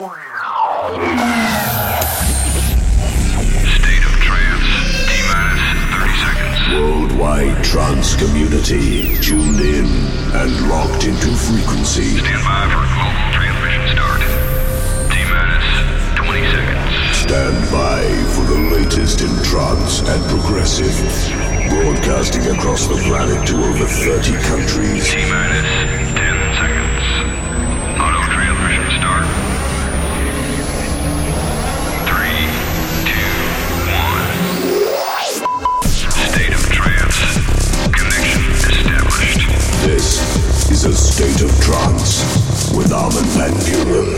State of trance. T minus 30 seconds. Worldwide trance community tuned in and locked into frequency. Stand by for global transmission start. T minus 20 seconds. Stand by for the latest in trance and progressive. Broadcasting across the planet to over 30 countries. T minus a state of trance with Armin Van Buuren.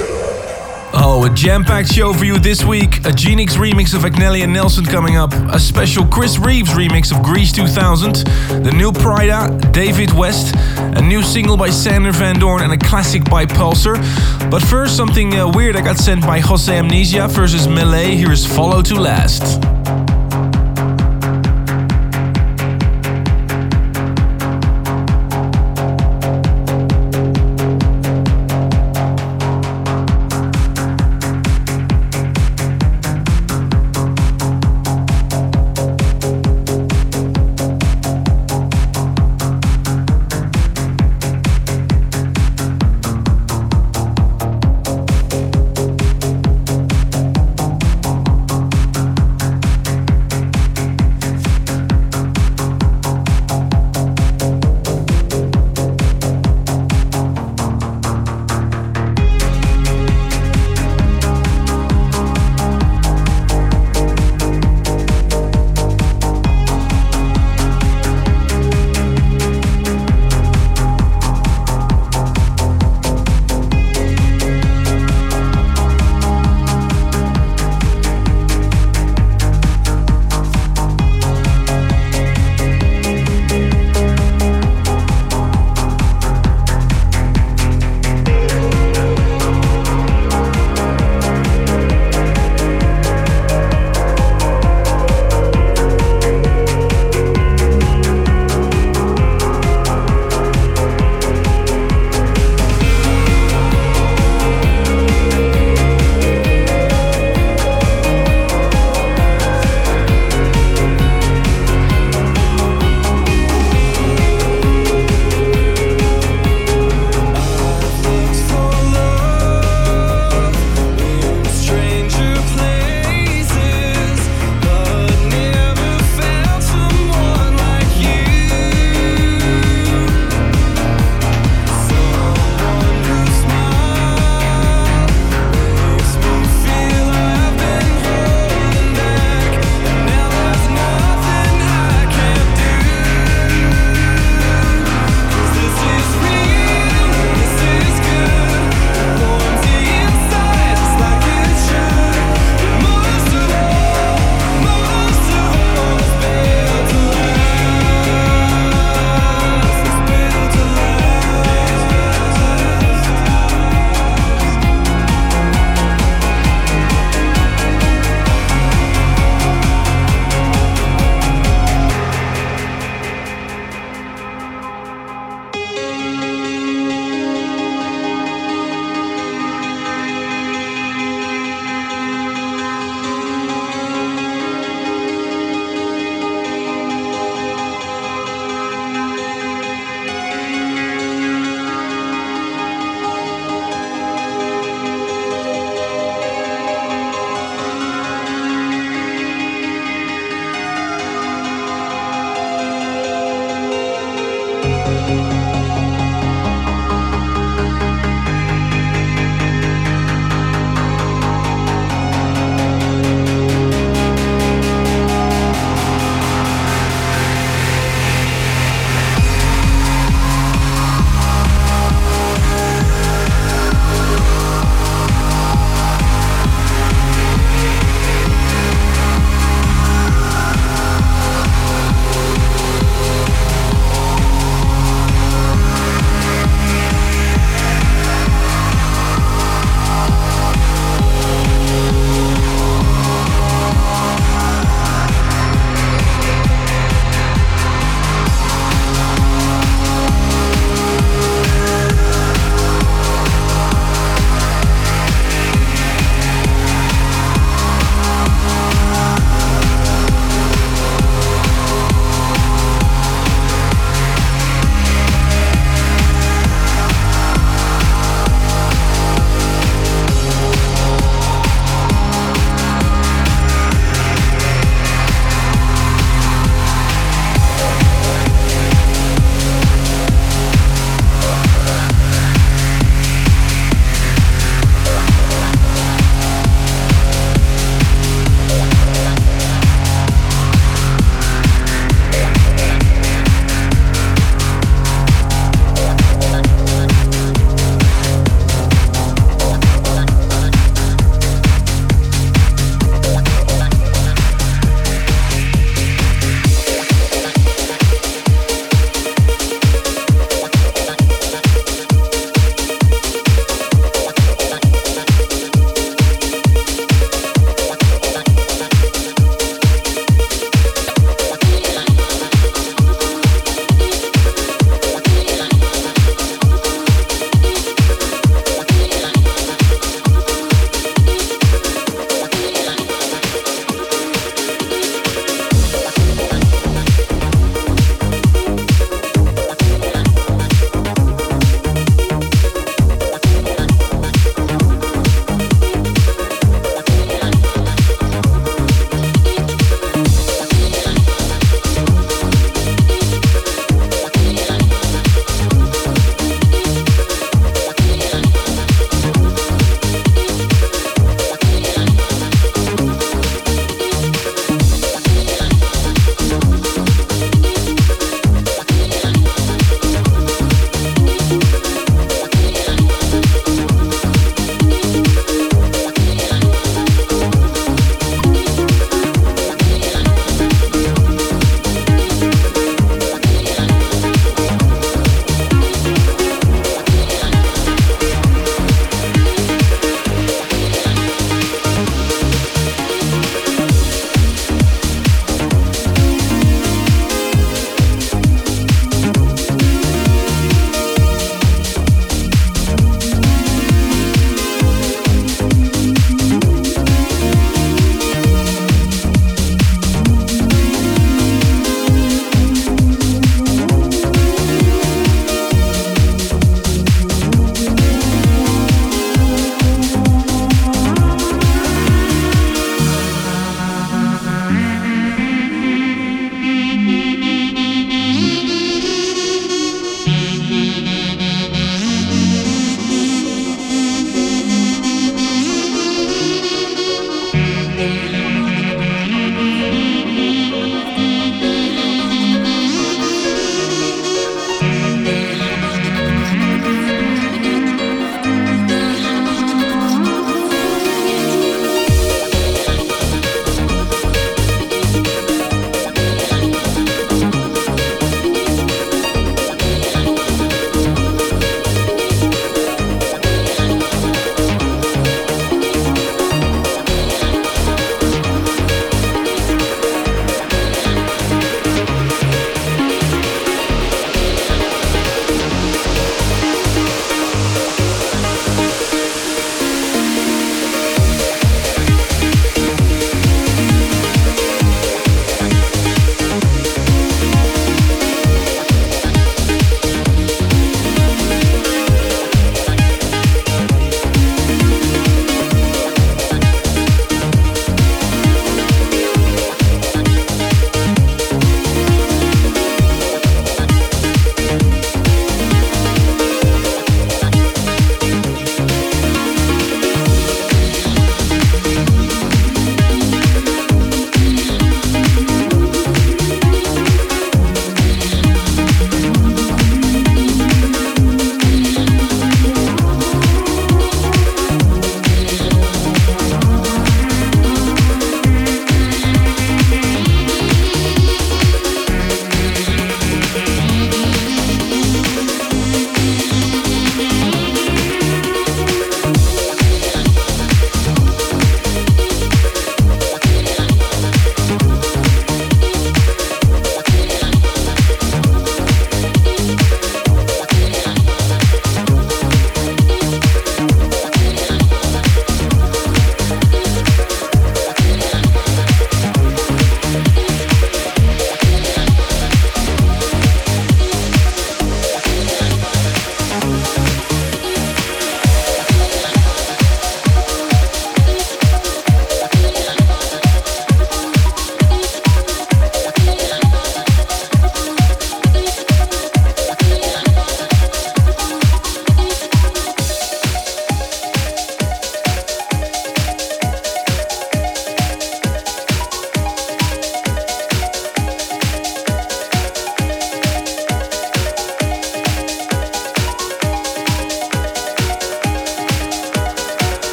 Oh, a jam-packed show for you this week. A Genix remix of Agnelli and Nelson coming up. A special Chris Reeves remix of Greece 2000. The new Prida, David West. A new single by Sander Van Doorn and a classic by Pulsar. But first, something uh, weird I got sent by Jose Amnesia versus Melee. Here is Follow to Last.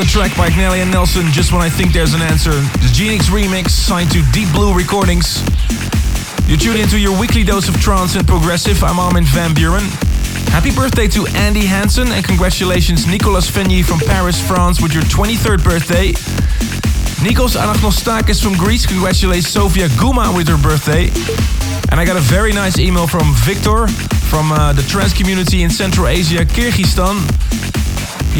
Excellent track by Agnelli and Nelson, Just When I Think There's an Answer. The Genix remix, signed to Deep Blue Recordings. You tune into your weekly dose of trance and progressive. I'm Armin van Buuren. Happy birthday to Andy Hansen and congratulations Nicolas Fenny from Paris, France with your 23rd birthday. Nikos Anagnostakis from Greece congratulates Sofia Guma with her birthday. And I got a very nice email from Victor from uh, the trance community in Central Asia, Kyrgyzstan.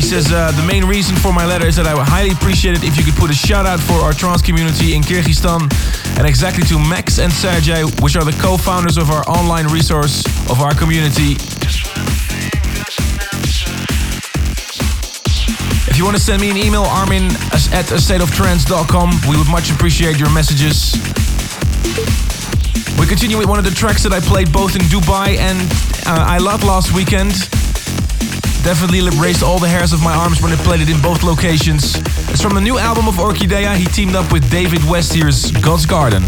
He says uh, the main reason for my letter is that I would highly appreciate it if you could put a shout out for our trance community in Kyrgyzstan and exactly to Max and Sergey, which are the co-founders of our online resource of our community. If you want to send me an email, armin at astateoftrance.com. We would much appreciate your messages. We continue with one of the tracks that I played both in Dubai and uh, I Love last weekend. Definitely raised all the hairs of my arms when I played it in both locations. It's from the new album of Orkidea. He teamed up with David West. Here's God's Garden.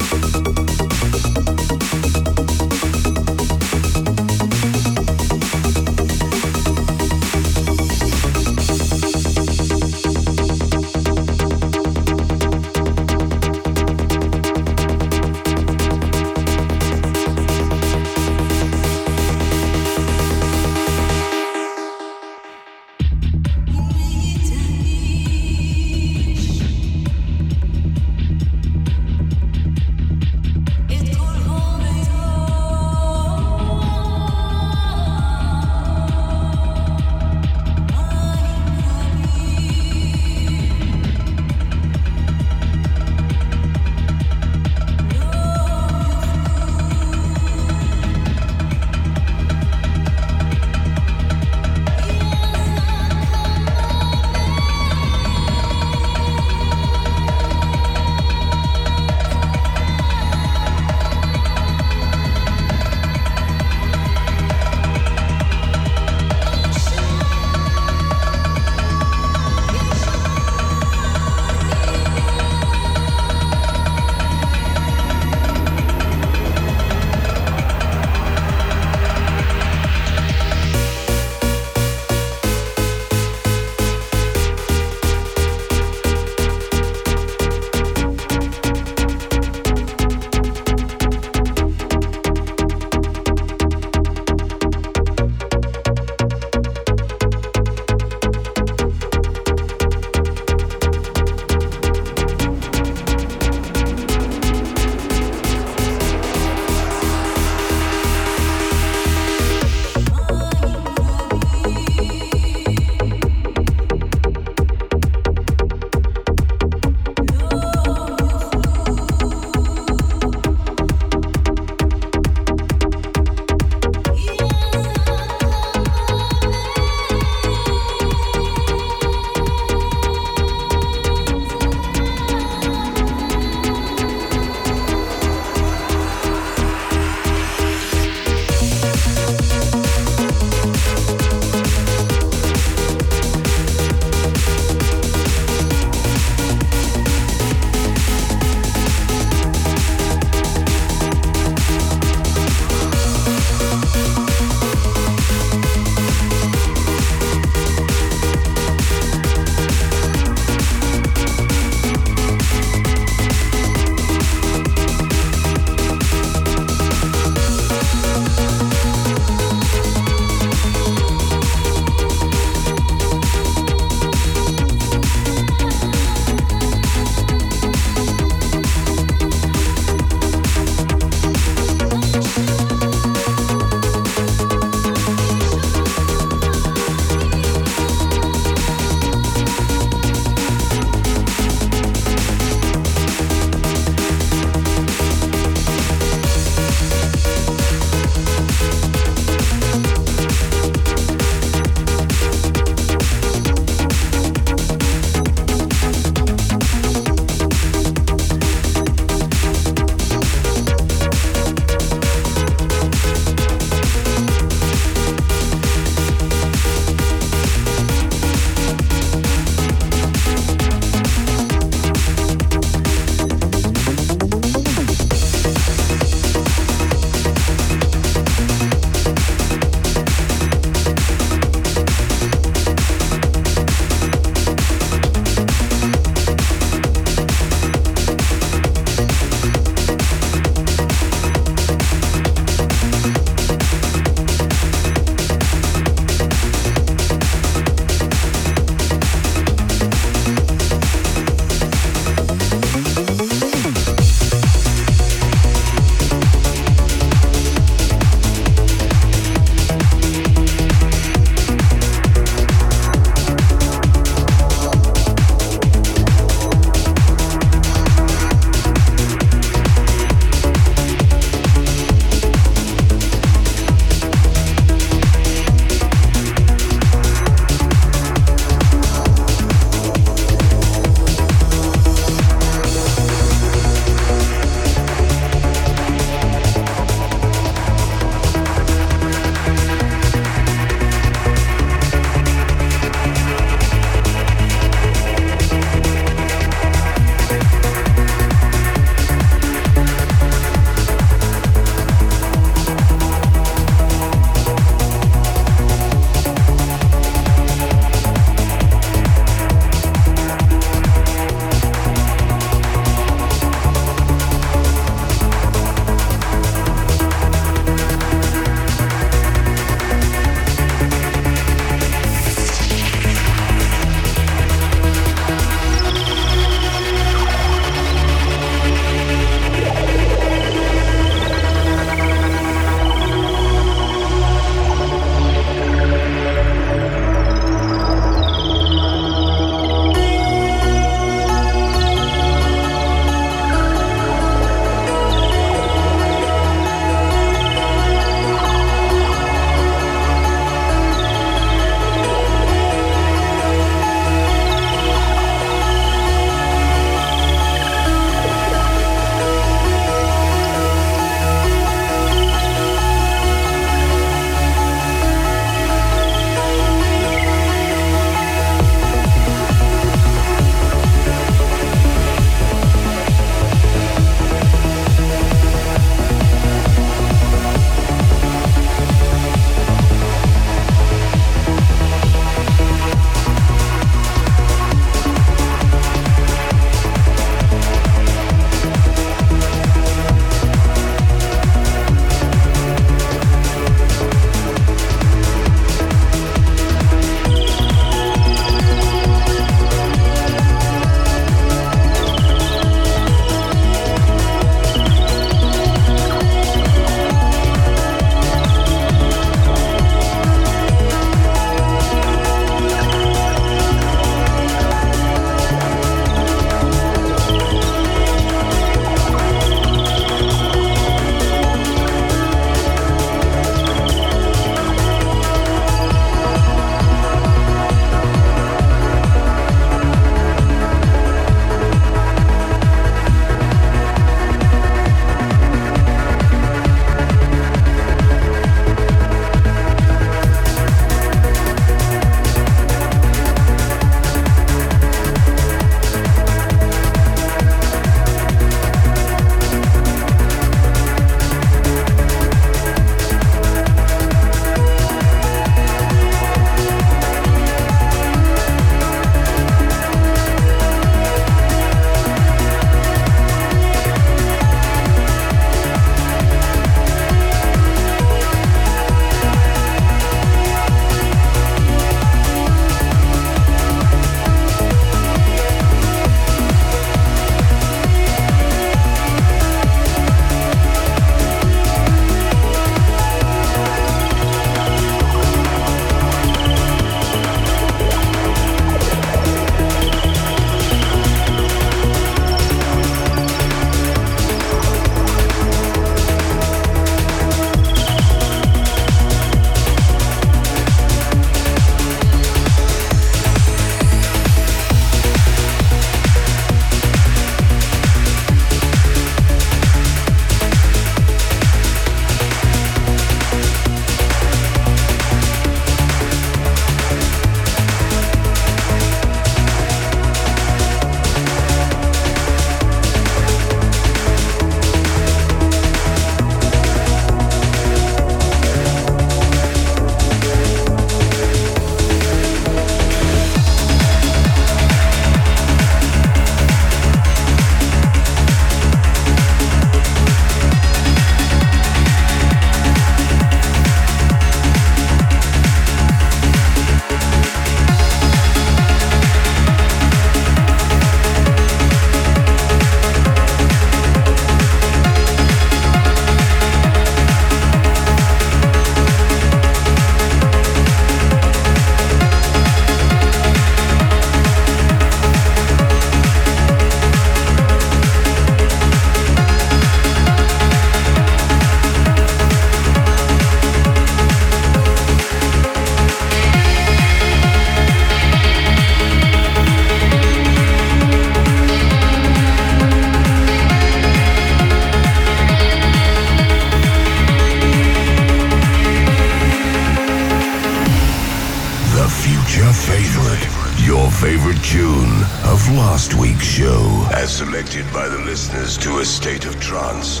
tune of last week's show, as selected by the listeners to a state of trance.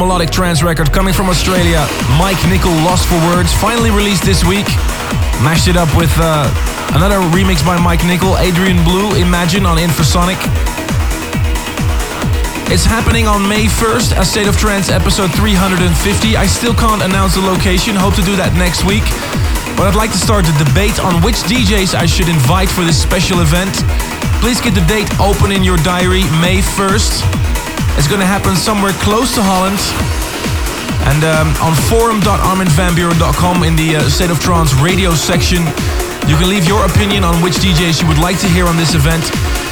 Melodic trance record coming from Australia. Mike Nichol, Lost for Words, finally released this week. Mashed it up with uh, another remix by Mike Nichol, Adrian Blue, Imagine on Infrasonic. It's happening on May 1st, a State of Trance episode 350. I still can't announce the location, hope to do that next week. But I'd like to start the debate on which DJs I should invite for this special event. Please get the date open in your diary, May 1st. It's going to happen somewhere close to Holland. And um, on forum.arminvanbuuren.com in the uh, State of Trance radio section, you can leave your opinion on which DJs you would like to hear on this event.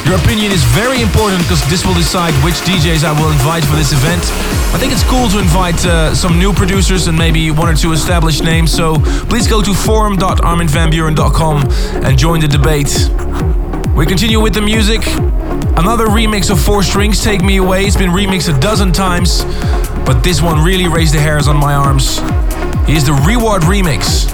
Your opinion is very important because this will decide which DJs I will invite for this event. I think it's cool to invite uh, some new producers and maybe one or two established names, so please go to forum.arminvanbuuren.com and join the debate. We continue with the music. Another remix of Four Strings, Take Me Away. It's been remixed a dozen times, but this one really raised the hairs on my arms. Here's the Reward remix.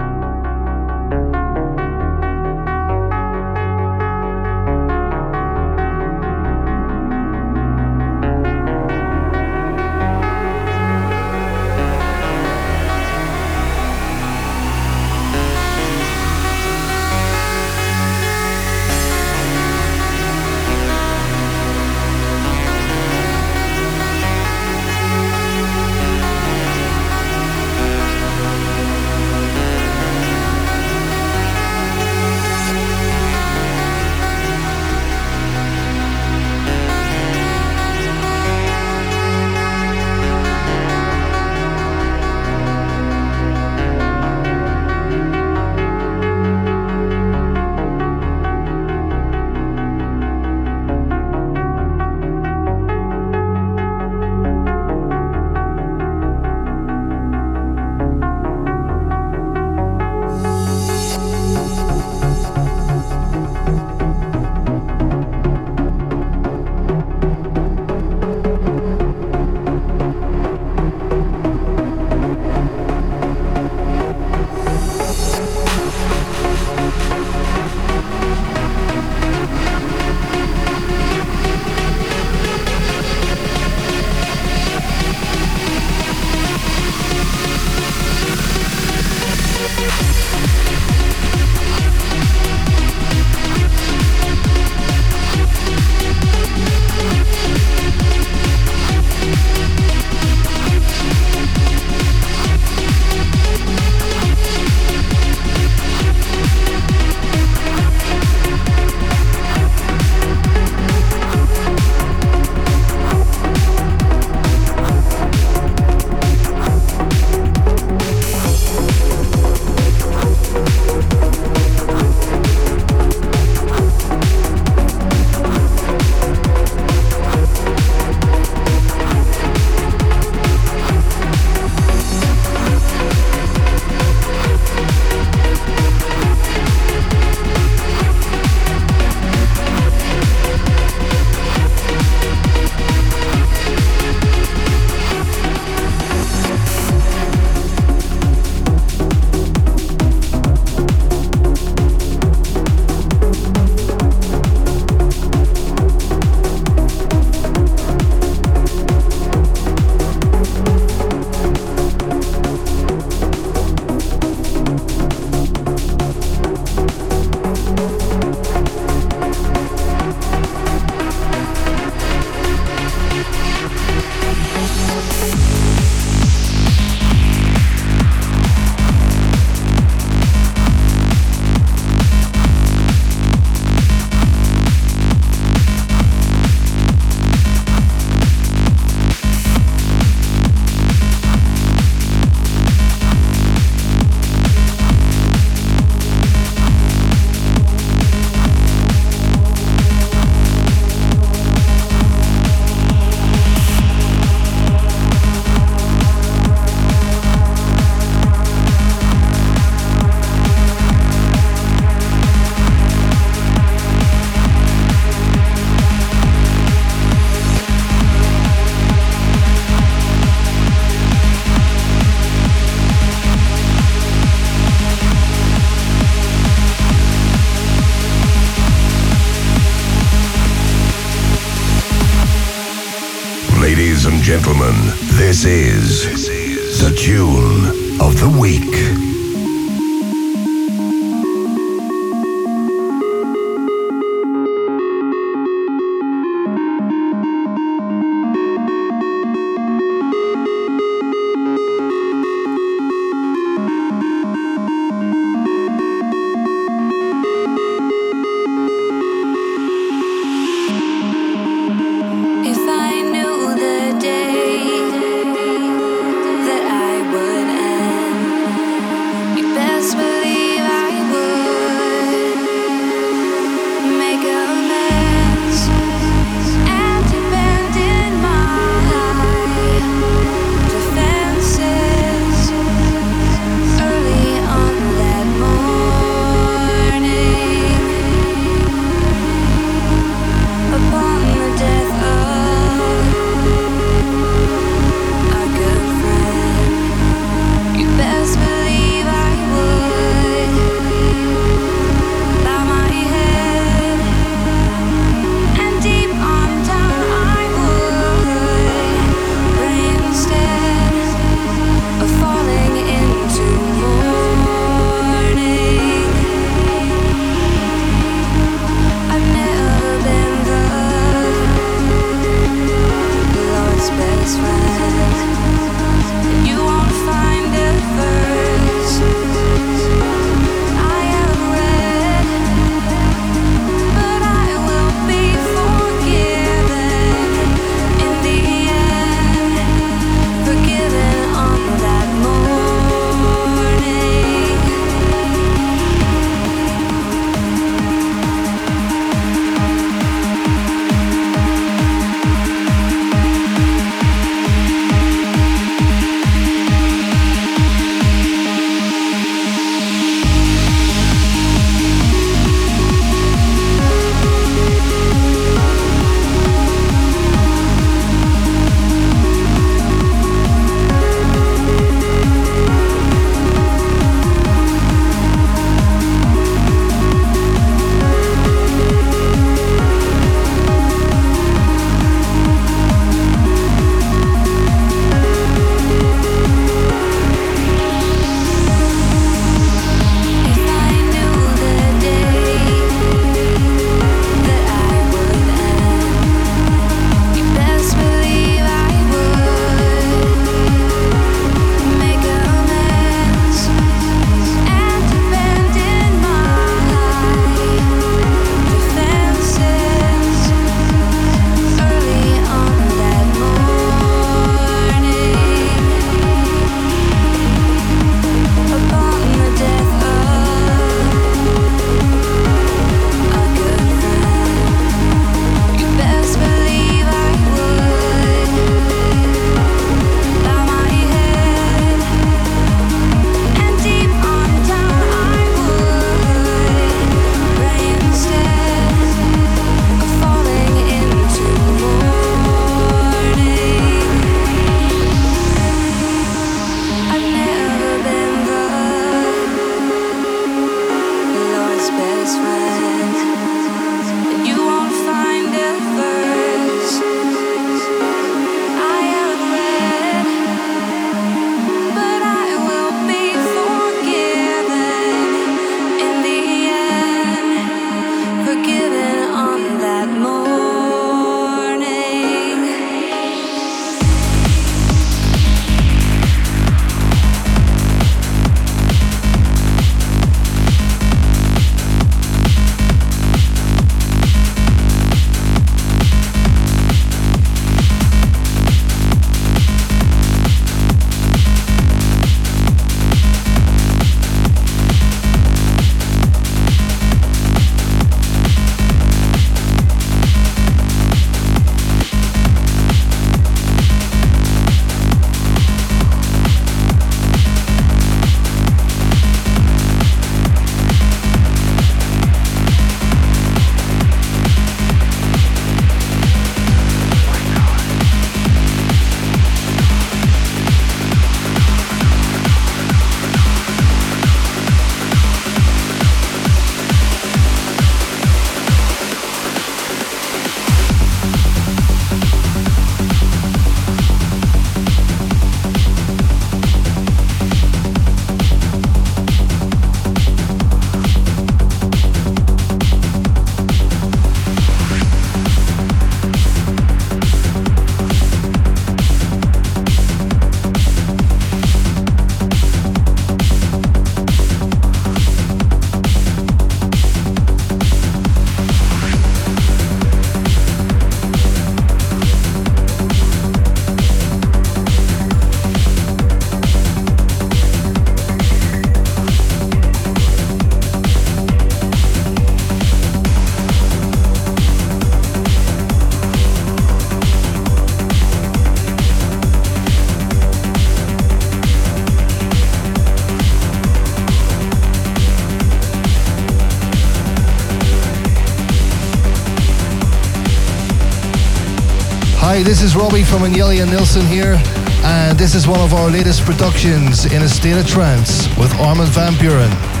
This is Robbie from Agnelli and Nilsson here, and this is one of our latest productions in a state of trance with Armin van Buuren.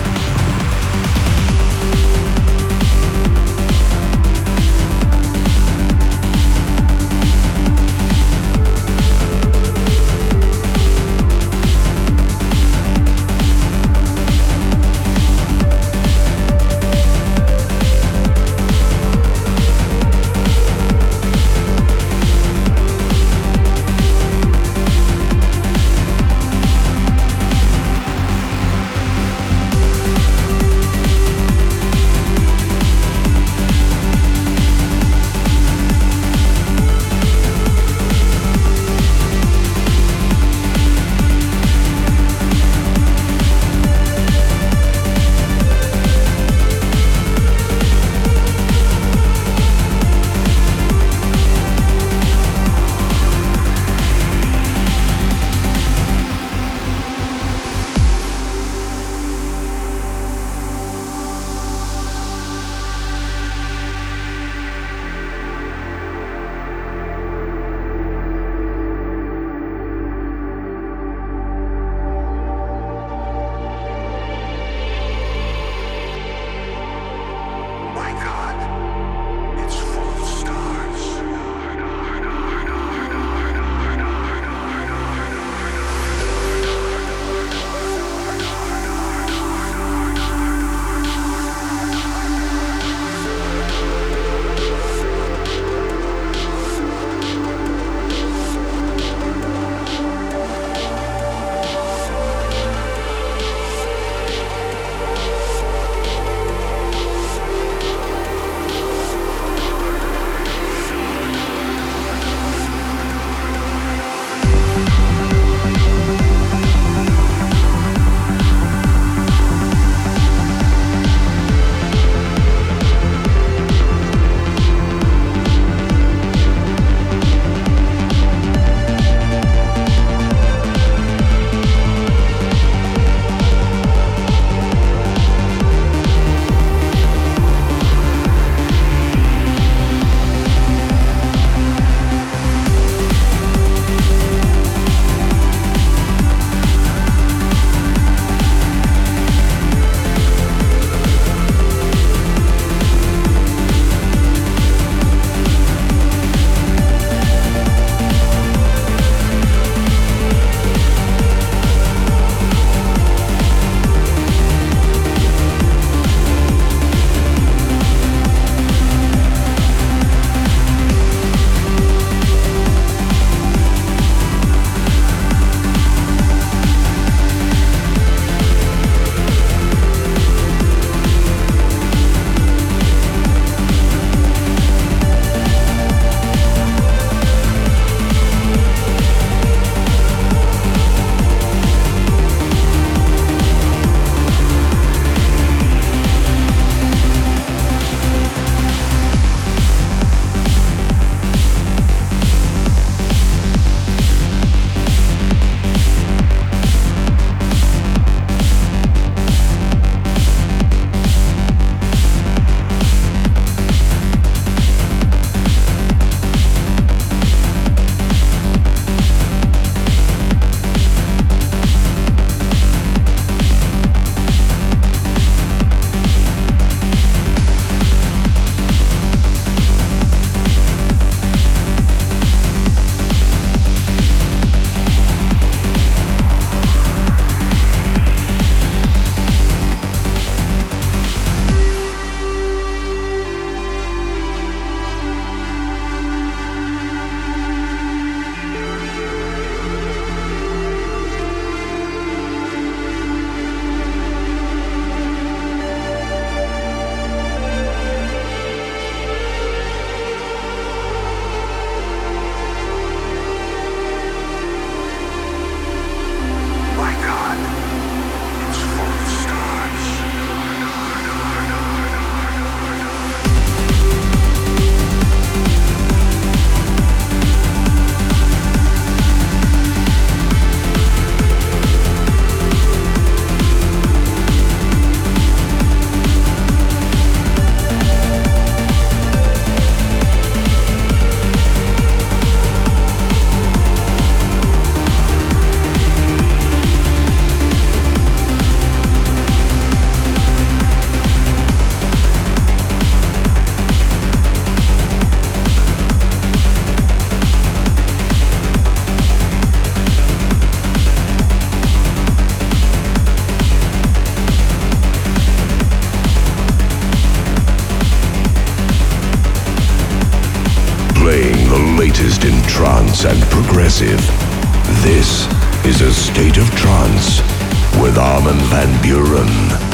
Van Buuren.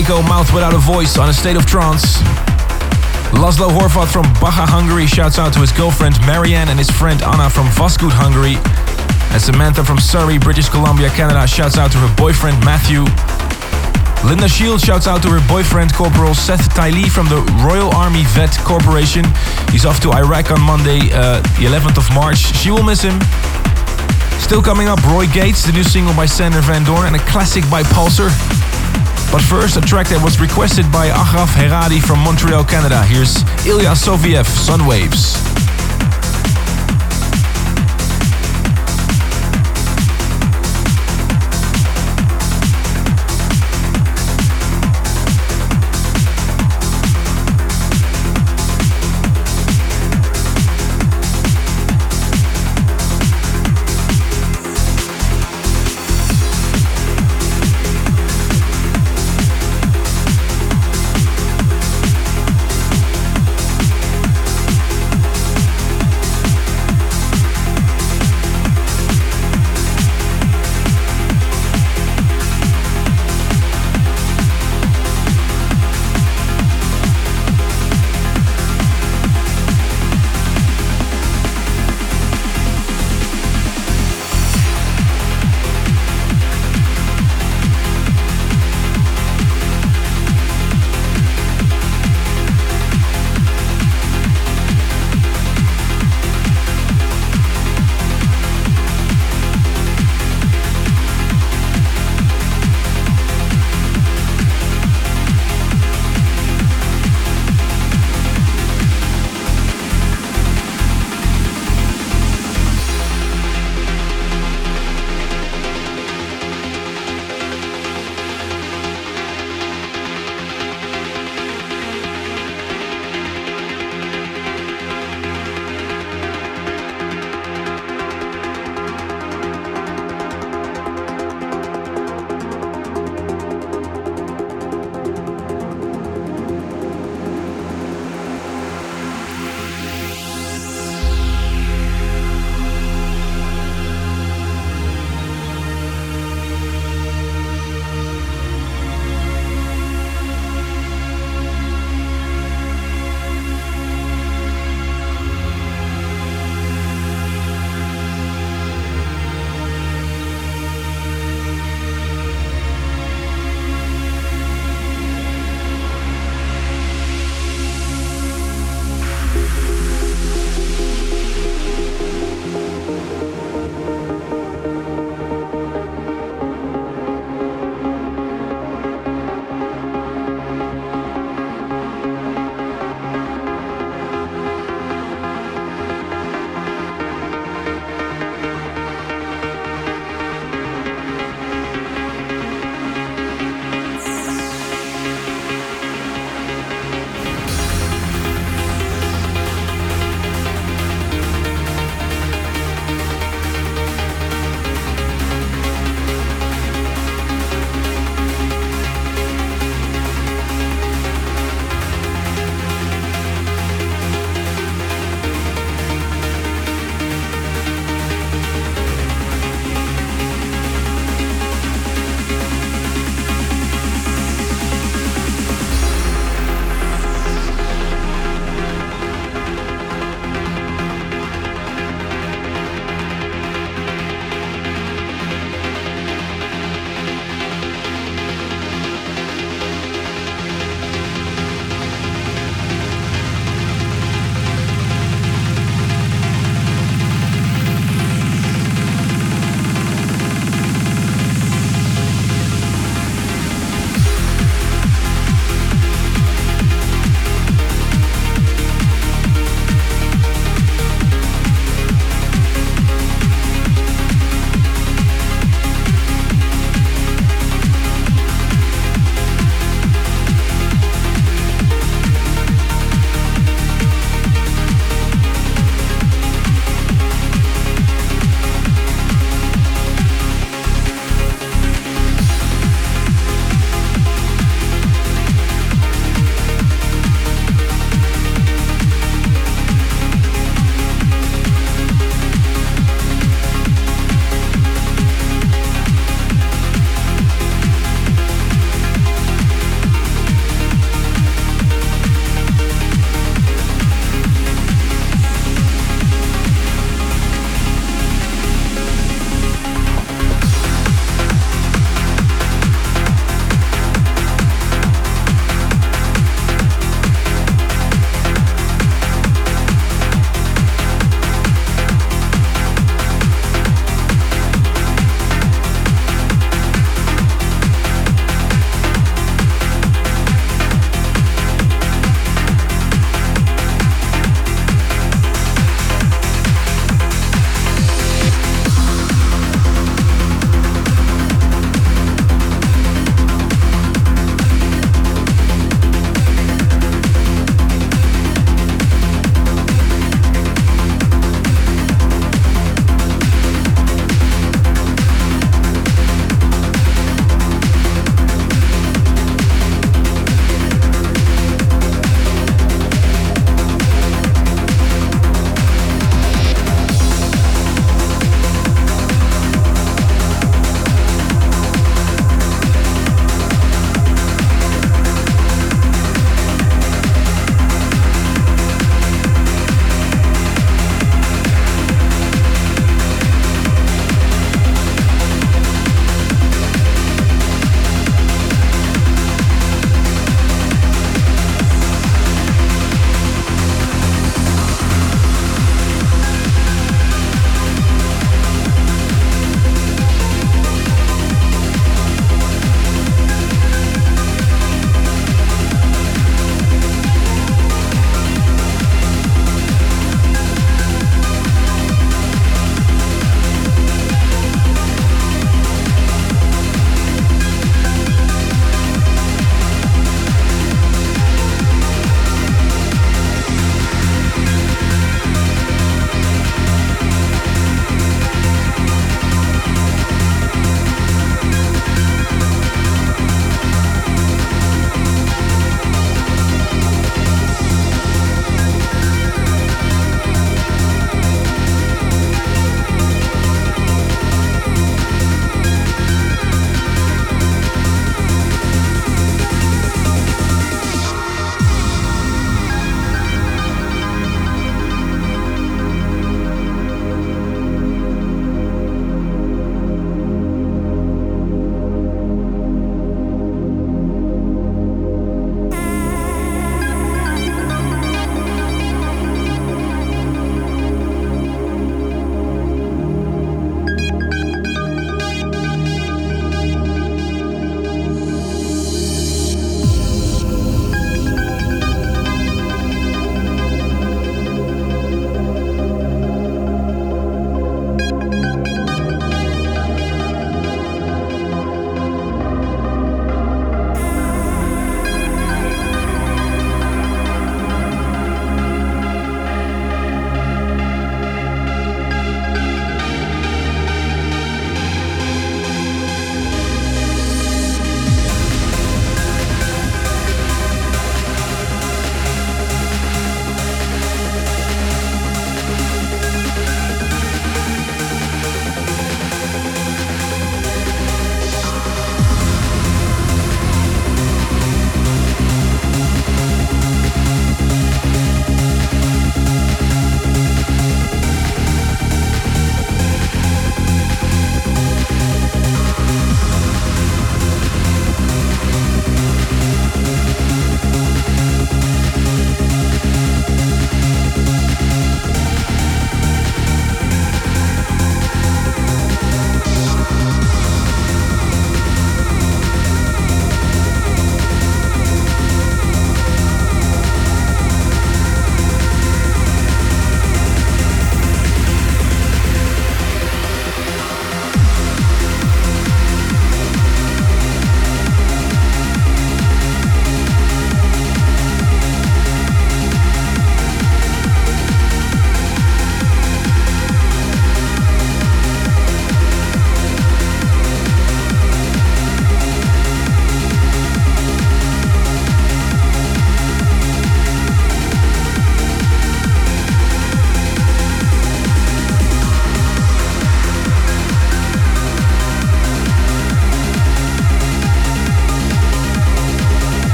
Eko, Mouth Without a Voice on a State of Trance. Laszlo Horvat from Baja, Hungary shouts out to his girlfriend Marianne and his friend Anna from Vosgoed, Hungary. And Samantha from Surrey, British Columbia, Canada shouts out to her boyfriend Matthew. Linda Shields shouts out to her boyfriend Corporal Seth Tylee from the Royal Army Vet Corporation. He's off to Iraq on Monday, uh, the 11th of March. She will miss him. Still coming up, Roy Gates, the new single by Sander Van Doorn, and a classic by Pulsar. But first, a track that was requested by Agraf Heradi from Montreal, Canada. Here's Ilya Soloviev, Sunwaves.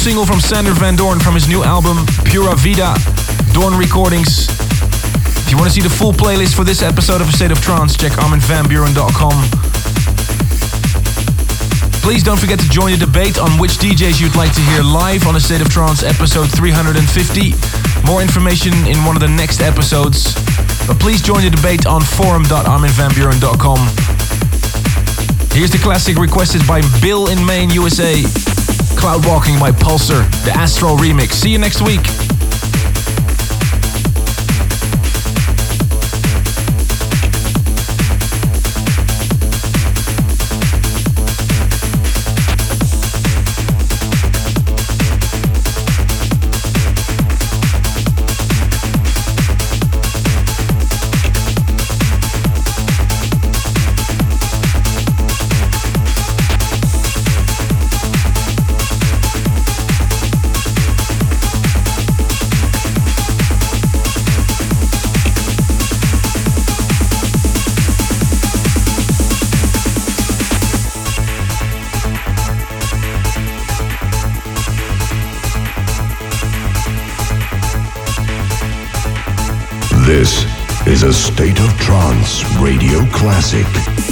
Single from Sander Van Doorn from his new album Pura Vida, Doorn Recordings. If you want to see the full playlist for this episode of A State of Trance, check arminvanbuuren.com. Please don't forget to join the debate on which DJs you'd like to hear live on A State of Trance episode 350. More information in one of the next episodes. But please join the debate on forum.arminvanbuuren.com. Here's the classic requested by Bill in Maine, USA. Cloud Walking by Pulsar, the Astro remix. See you next week. A State of Trance radio classic.